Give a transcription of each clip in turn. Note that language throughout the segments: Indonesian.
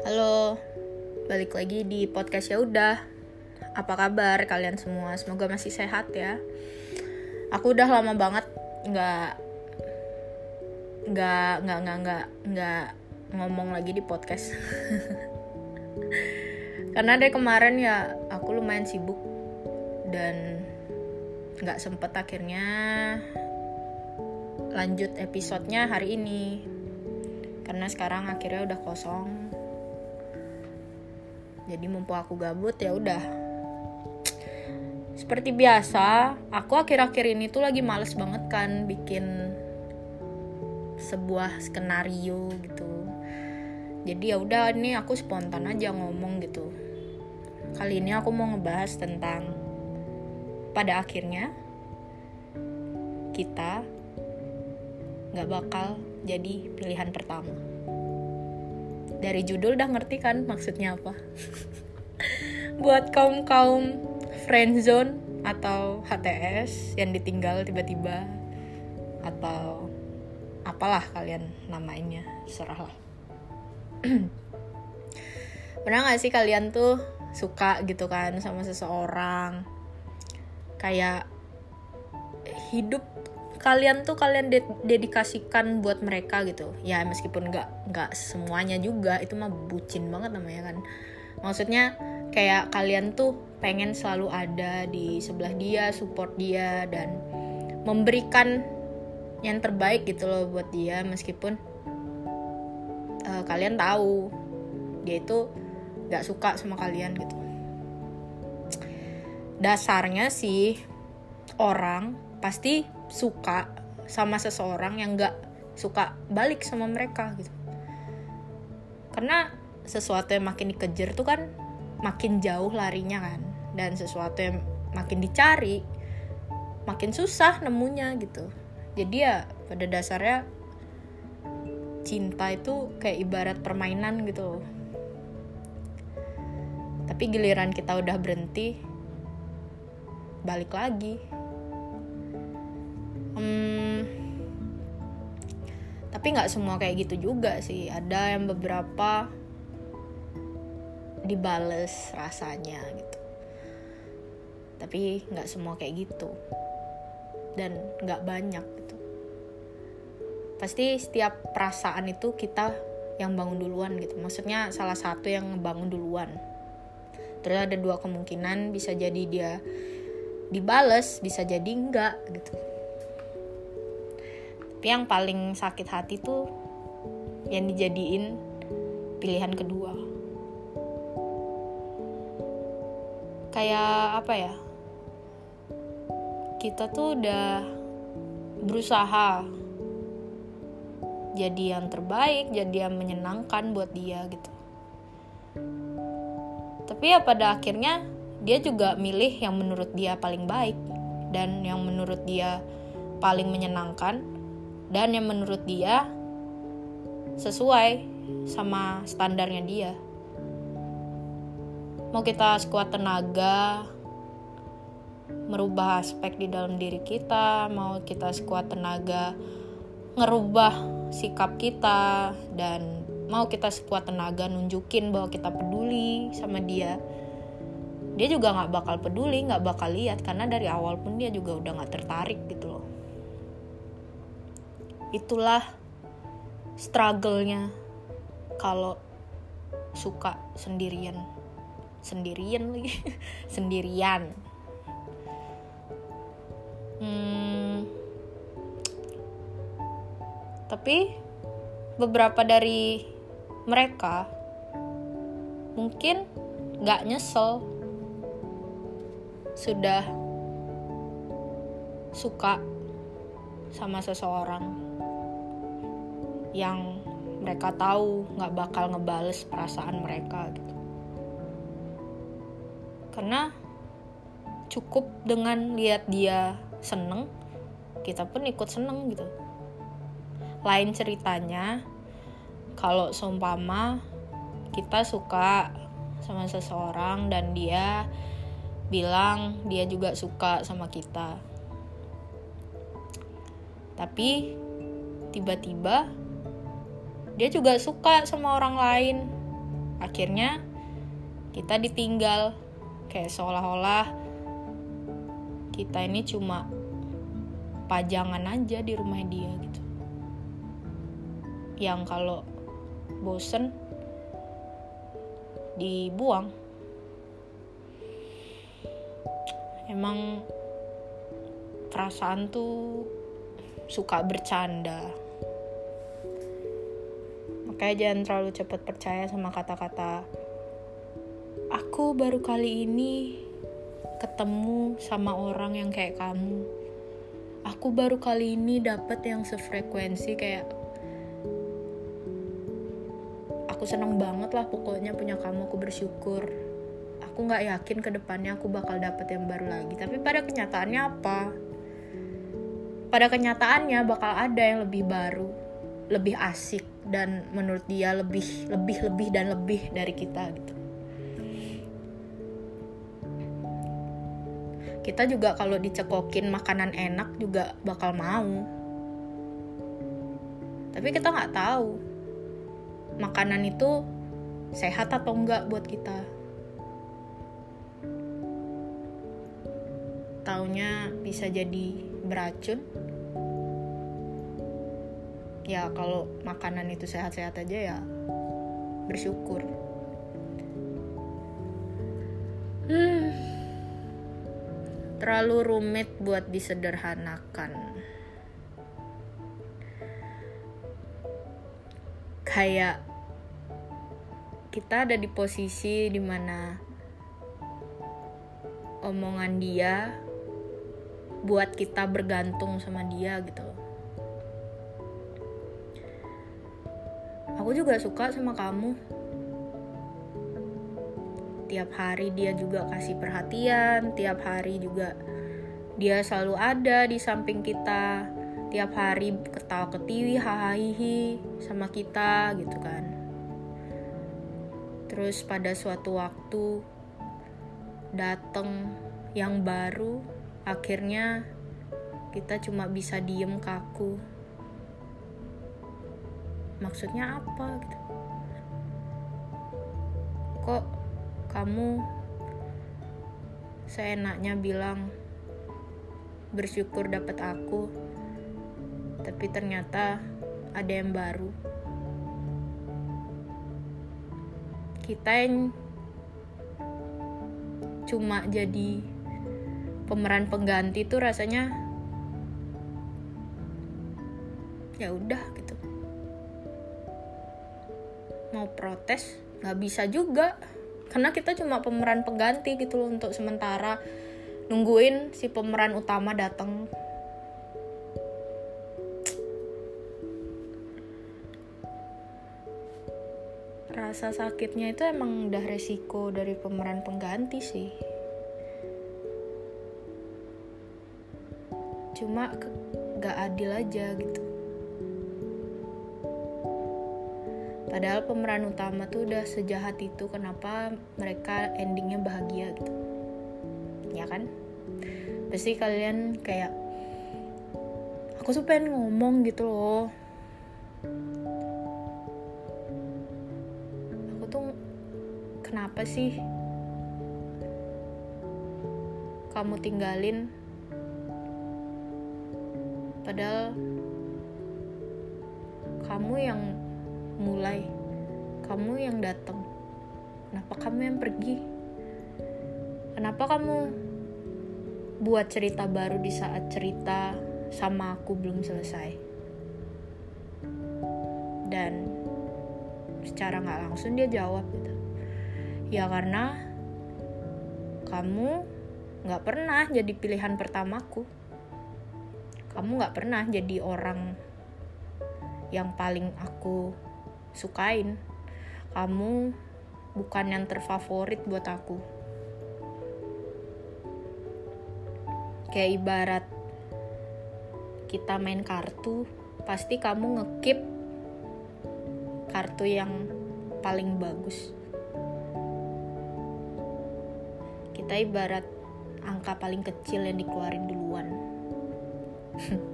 Halo, balik lagi di podcast ya udah. Apa kabar kalian semua? Semoga masih sehat ya. Aku udah lama banget nggak nggak nggak nggak nggak nggak ngomong lagi di podcast. Karena dari kemarin ya aku lumayan sibuk dan nggak sempet akhirnya lanjut episodenya hari ini karena sekarang akhirnya udah kosong jadi mumpung aku gabut ya udah. Seperti biasa aku akhir-akhir ini tuh lagi males banget kan bikin sebuah skenario gitu. Jadi ya udah ini aku spontan aja ngomong gitu. Kali ini aku mau ngebahas tentang pada akhirnya kita nggak bakal jadi pilihan pertama dari judul udah ngerti kan maksudnya apa. Buat kaum kaum friendzone atau HTS yang ditinggal tiba-tiba atau apalah kalian namainnya serahlah. Pernah gak sih kalian tuh suka gitu kan sama seseorang? Kayak hidup kalian tuh kalian de dedikasikan buat mereka gitu. Ya meskipun nggak nggak semuanya juga itu mah bucin banget namanya kan. Maksudnya kayak kalian tuh pengen selalu ada di sebelah dia support dia dan memberikan yang terbaik gitu loh buat dia meskipun uh, kalian tahu dia itu nggak suka sama kalian gitu. Dasarnya sih orang pasti suka sama seseorang yang gak suka balik sama mereka gitu. Karena sesuatu yang makin dikejar tuh kan makin jauh larinya kan. Dan sesuatu yang makin dicari makin susah nemunya gitu. Jadi ya pada dasarnya cinta itu kayak ibarat permainan gitu. Tapi giliran kita udah berhenti balik lagi hmm, tapi nggak semua kayak gitu juga sih. Ada yang beberapa dibales rasanya gitu. Tapi nggak semua kayak gitu. Dan nggak banyak gitu. Pasti setiap perasaan itu kita yang bangun duluan gitu. Maksudnya salah satu yang bangun duluan. Terus ada dua kemungkinan bisa jadi dia dibales bisa jadi enggak gitu tapi yang paling sakit hati tuh yang dijadiin pilihan kedua. Kayak apa ya? Kita tuh udah berusaha jadi yang terbaik jadi yang menyenangkan buat dia gitu. Tapi ya pada akhirnya dia juga milih yang menurut dia paling baik dan yang menurut dia paling menyenangkan dan yang menurut dia sesuai sama standarnya dia. Mau kita sekuat tenaga merubah aspek di dalam diri kita, mau kita sekuat tenaga ngerubah sikap kita dan mau kita sekuat tenaga nunjukin bahwa kita peduli sama dia dia juga nggak bakal peduli nggak bakal lihat karena dari awal pun dia juga udah nggak tertarik gitu loh itulah struggle-nya kalau suka sendirian. Sendirian lagi. Sendirian. Hmm, tapi beberapa dari mereka mungkin nggak nyesel. Sudah suka sama seseorang yang mereka tahu nggak bakal ngebales perasaan mereka gitu. Karena cukup dengan lihat dia seneng kita pun ikut seneng gitu. Lain ceritanya kalau seumpama kita suka sama seseorang dan dia bilang dia juga suka sama kita. Tapi tiba-tiba dia juga suka sama orang lain. Akhirnya kita ditinggal. Kayak seolah-olah kita ini cuma pajangan aja di rumah dia gitu. Yang kalau bosen dibuang. Emang perasaan tuh suka bercanda makanya jangan terlalu cepat percaya sama kata-kata aku baru kali ini ketemu sama orang yang kayak kamu. Aku baru kali ini dapet yang sefrekuensi kayak aku seneng banget lah pokoknya punya kamu aku bersyukur. Aku nggak yakin ke depannya aku bakal dapet yang baru lagi. Tapi pada kenyataannya apa? Pada kenyataannya bakal ada yang lebih baru, lebih asik dan menurut dia lebih lebih lebih dan lebih dari kita gitu. Kita juga kalau dicekokin makanan enak juga bakal mau. Tapi kita nggak tahu makanan itu sehat atau enggak buat kita. Taunya bisa jadi beracun ya kalau makanan itu sehat-sehat aja ya bersyukur. Hmm, terlalu rumit buat disederhanakan. Kayak kita ada di posisi di mana omongan dia buat kita bergantung sama dia gitu aku juga suka sama kamu. Tiap hari dia juga kasih perhatian tiap hari juga dia selalu ada di samping kita tiap hari ketawa ketiwi hahaha sama kita gitu kan. Terus pada suatu waktu dateng yang baru akhirnya kita cuma bisa diem kaku maksudnya apa gitu. Kok kamu seenaknya bilang bersyukur dapat aku tapi ternyata ada yang baru? Kita yang cuma jadi pemeran pengganti tuh rasanya ya udah mau protes nggak bisa juga. Karena kita cuma pemeran pengganti gitu loh untuk sementara nungguin si pemeran utama datang rasa sakitnya itu emang udah resiko dari pemeran pengganti sih. Cuma gak adil aja gitu padahal pemeran utama tuh udah sejahat itu kenapa mereka endingnya bahagia gitu? Ya kan? Pasti kalian kayak aku tuh pengen ngomong gitu loh. Aku tuh kenapa sih kamu tinggalin? Padahal kamu yang mulai. Kamu yang datang. Kenapa kamu yang pergi? Kenapa kamu buat cerita baru di saat cerita sama aku belum selesai? Dan secara nggak langsung dia jawab gitu. Ya karena kamu nggak pernah jadi pilihan pertamaku. Kamu gak pernah jadi orang yang paling aku sukain. Kamu bukan yang terfavorit buat aku. Kayak ibarat kita main kartu pasti kamu ngekip kartu yang paling bagus. Kita ibarat angka paling kecil yang dikeluarin duluan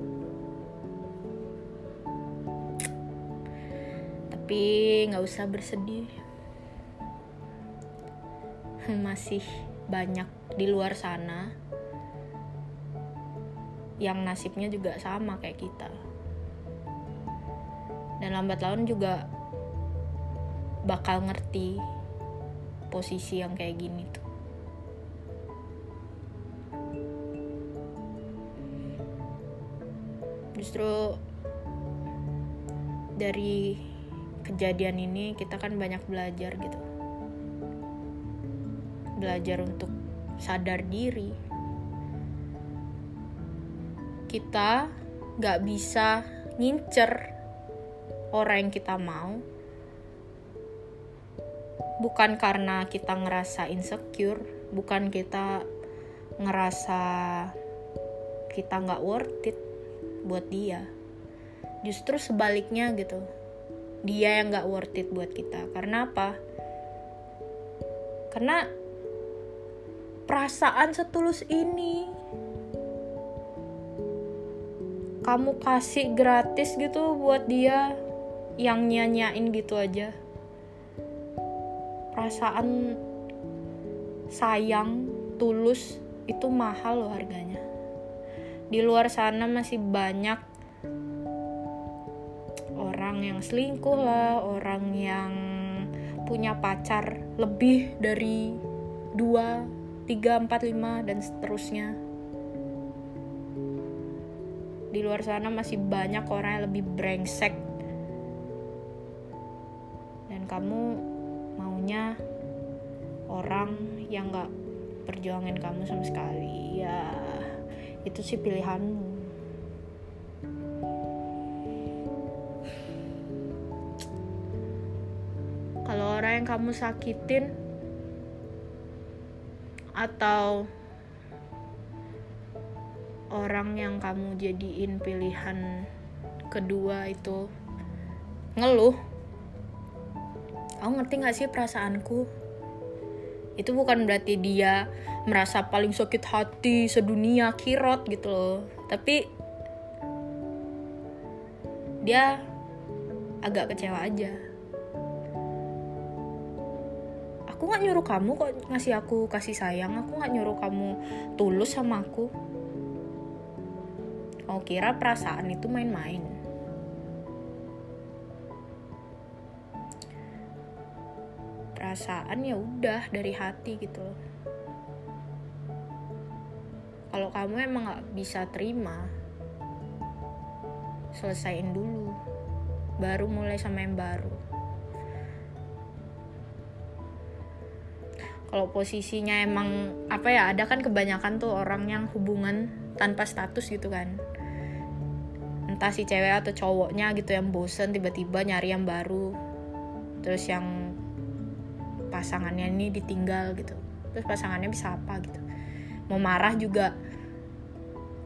tapi nggak usah bersedih. Masih banyak di luar sana yang nasibnya juga sama kayak kita. Dan lambat laun juga bakal ngerti posisi yang kayak gini tuh. Justru dari kejadian ini kita kan banyak belajar gitu. Belajar untuk sadar diri. Kita gak bisa ngincer orang yang kita mau. Bukan karena kita ngerasa insecure bukan kita ngerasa kita nggak worth it buat dia. Justru sebaliknya gitu dia yang nggak worth it buat kita. Karena apa? Karena perasaan setulus ini. Kamu kasih gratis gitu buat dia yang nyanyain gitu aja. Perasaan sayang tulus itu mahal loh harganya. Di luar sana masih banyak yang selingkuh lah orang yang punya pacar lebih dari dua 3, 4, 5 dan seterusnya. Di luar sana masih banyak orang yang lebih brengsek. Dan kamu maunya orang yang gak perjuangin kamu sama sekali. Ya itu sih pilihanmu kamu sakitin atau orang yang kamu jadiin pilihan kedua itu ngeluh? Kamu ngerti gak sih perasaanku? Itu bukan berarti dia merasa paling sakit hati sedunia kirot gitu loh. Tapi dia agak kecewa aja aku nggak nyuruh kamu kok ngasih aku kasih sayang. Aku nggak nyuruh kamu tulus sama aku. Kau kira perasaan itu main-main. Perasaan ya udah dari hati gitu loh. Kalau kamu emang nggak bisa terima selesaiin dulu. Baru mulai sama yang baru kalau posisinya emang apa ya ada kan kebanyakan tuh orang yang hubungan tanpa status gitu kan. Entah si cewek atau cowoknya gitu yang bosen tiba-tiba nyari yang baru terus yang pasangannya ini ditinggal gitu. Terus pasangannya bisa apa gitu. Mau marah juga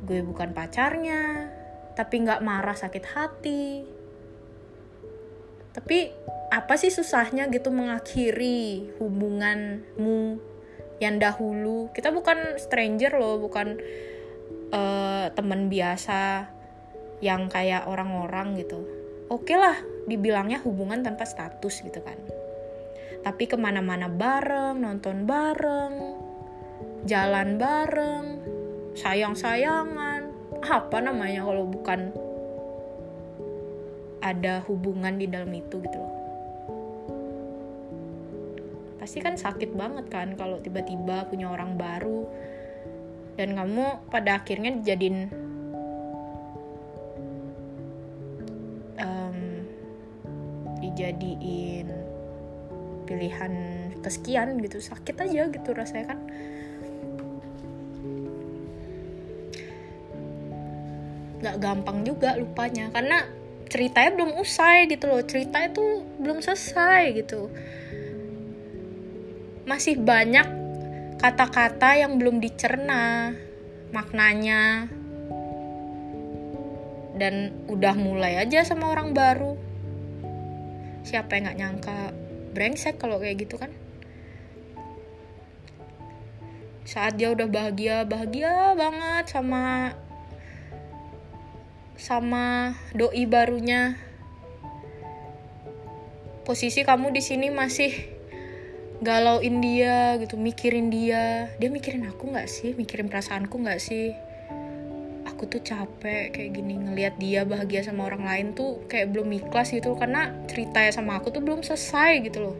gue bukan pacarnya tapi nggak marah sakit hati. Tapi apa sih susahnya gitu mengakhiri hubunganmu yang dahulu? Kita bukan stranger loh bukan uh, teman biasa yang kayak orang-orang gitu. Oke okay lah dibilangnya hubungan tanpa status gitu kan. Tapi ke mana-mana bareng nonton bareng jalan bareng sayang-sayangan. Apa namanya kalau bukan ada hubungan di dalam itu gitu loh pasti kan sakit banget kan kalau tiba-tiba punya orang baru. Dan kamu pada akhirnya dijadiin um, dijadiin pilihan kesekian gitu. Sakit aja gitu rasanya kan. Nggak gampang juga lupanya karena ceritanya belum usai gitu loh. Cerita itu belum selesai gitu masih banyak kata-kata yang belum dicerna maknanya. Dan udah mulai aja sama orang baru. Siapa yang nggak nyangka? Brengsek kalau kayak gitu kan. Saat dia udah bahagia bahagia banget sama sama doi barunya. Posisi kamu di sini masih galauin dia gitu mikirin dia. Dia mikirin aku nggak sih? Mikirin perasaanku nggak sih? Aku tuh capek kayak gini ngelihat dia bahagia sama orang lain tuh kayak belum ikhlas gitu karena ceritanya sama aku tuh belum selesai gitu loh.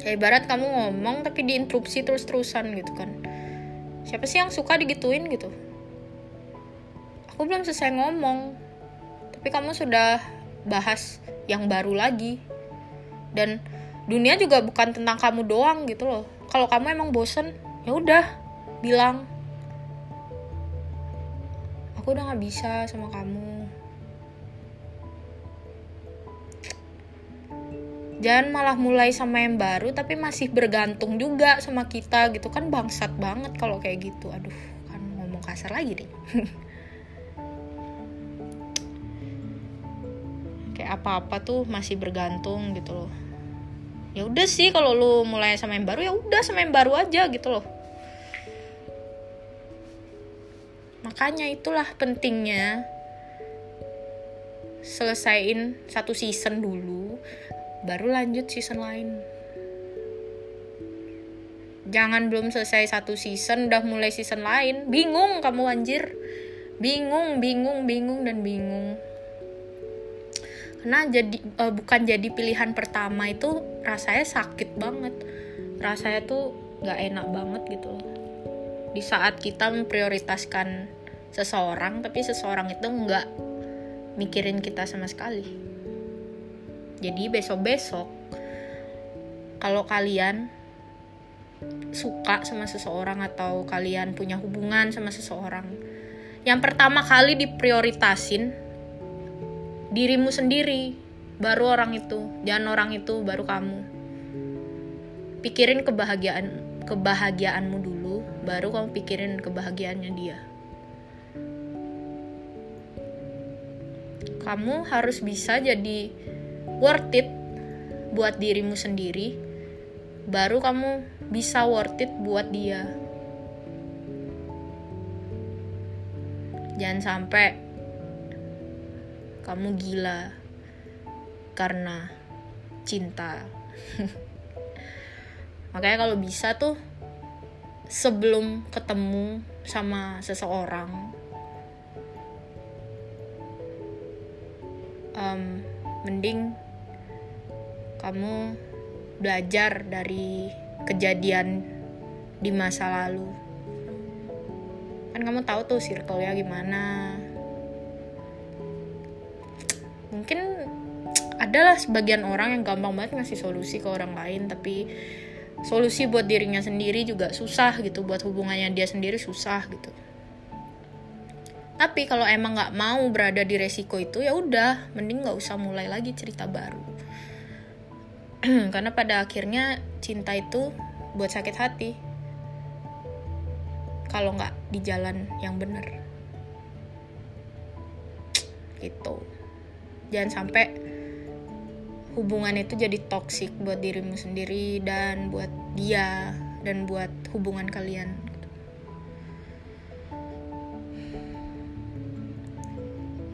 Kayak ibarat kamu ngomong tapi diinterupsi terus-terusan gitu kan. Siapa sih yang suka digituin gitu? Aku belum selesai ngomong tapi kamu sudah bahas yang baru lagi. Dan dunia juga bukan tentang kamu doang gitu loh. Kalau kamu emang bosen ya udah bilang. Aku udah nggak bisa sama kamu. Jangan malah mulai sama yang baru tapi masih bergantung juga sama kita gitu. Kan bangsat banget kalau kayak gitu. Aduh kan ngomong kasar lagi deh apa-apa tuh masih bergantung gitu loh. Ya udah sih kalau lu mulai sama yang baru ya udah sama yang baru aja gitu loh. Makanya itulah pentingnya selesaiin satu season dulu baru lanjut season lain. Jangan belum selesai satu season udah mulai season lain bingung kamu anjir. Bingung bingung bingung dan bingung karena jadi uh, bukan jadi pilihan pertama itu rasanya sakit banget. Rasanya tuh nggak enak banget gitu di saat kita memprioritaskan seseorang tapi seseorang itu nggak mikirin kita sama sekali. Jadi besok besok kalau kalian suka sama seseorang atau kalian punya hubungan sama seseorang yang pertama kali diprioritasin dirimu sendiri baru orang itu jangan orang itu baru kamu. Pikirin kebahagiaan kebahagiaanmu dulu baru kamu pikirin kebahagiaannya dia. Kamu harus bisa jadi worth it buat dirimu sendiri baru kamu bisa worth it buat dia. Jangan sampai kamu gila. Karena cinta. Makanya kalau bisa tuh sebelum ketemu sama seseorang um, mending kamu belajar dari kejadian di masa lalu. Kan kamu tahu tuh circle-nya gimana mungkin adalah sebagian orang yang gampang banget ngasih solusi ke orang lain tapi solusi buat dirinya sendiri juga susah gitu buat hubungannya dia sendiri susah gitu. Tapi kalau emang nggak mau berada di resiko itu ya udah mending nggak usah mulai lagi cerita baru. Karena pada akhirnya cinta itu buat sakit hati. Kalau nggak di jalan yang benar. Gitu jangan sampai hubungan itu jadi toksik buat dirimu sendiri dan buat dia dan buat hubungan kalian.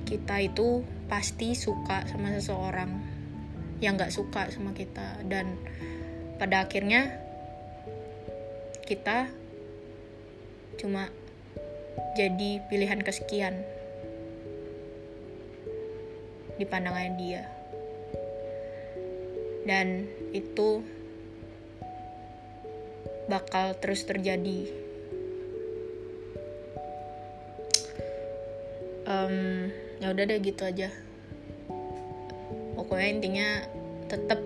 Kita itu pasti suka sama seseorang yang gak suka sama kita dan pada akhirnya kita cuma jadi pilihan kesekian di pandangan dia. Dan itu bakal terus terjadi. Um, ya udah deh gitu aja. Pokoknya intinya tetap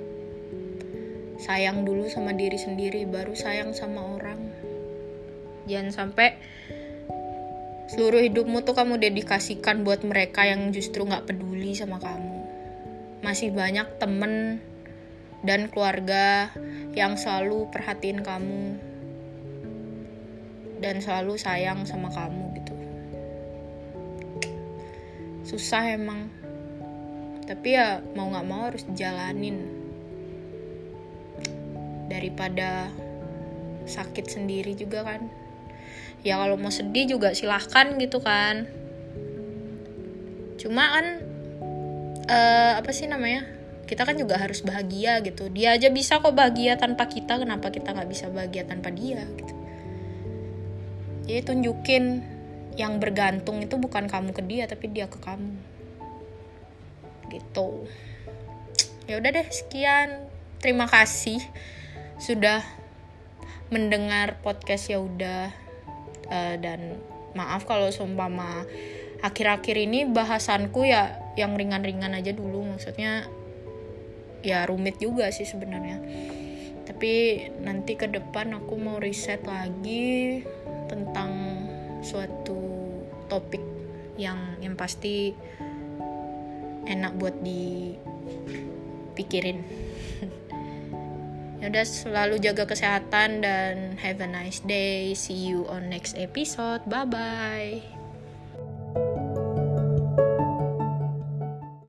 sayang dulu sama diri sendiri baru sayang sama orang. Jangan sampai seluruh hidupmu tuh kamu dedikasikan buat mereka yang justru nggak peduli sama kamu. Masih banyak temen dan keluarga yang selalu perhatiin kamu dan selalu sayang sama kamu gitu. Susah emang. Tapi ya mau nggak mau harus dijalanin daripada sakit sendiri juga kan. Ya kalau mau sedih juga silahkan gitu kan. Cuma kan uh, apa sih namanya? Kita kan juga harus bahagia gitu. Dia aja bisa kok bahagia tanpa kita. Kenapa kita nggak bisa bahagia tanpa dia gitu? Jadi tunjukin yang bergantung itu bukan kamu ke dia tapi dia ke kamu. Gitu. Ya udah deh sekian. Terima kasih sudah mendengar podcast ya udah uh, dan maaf kalau seumpama akhir-akhir ini bahasanku ya yang ringan-ringan aja dulu. Maksudnya ya rumit juga sih sebenarnya. Tapi nanti ke depan aku mau riset lagi tentang suatu topik yang yang pasti enak buat dipikirin. Ya udah selalu jaga kesehatan dan have a nice day. See you on next episode. Bye bye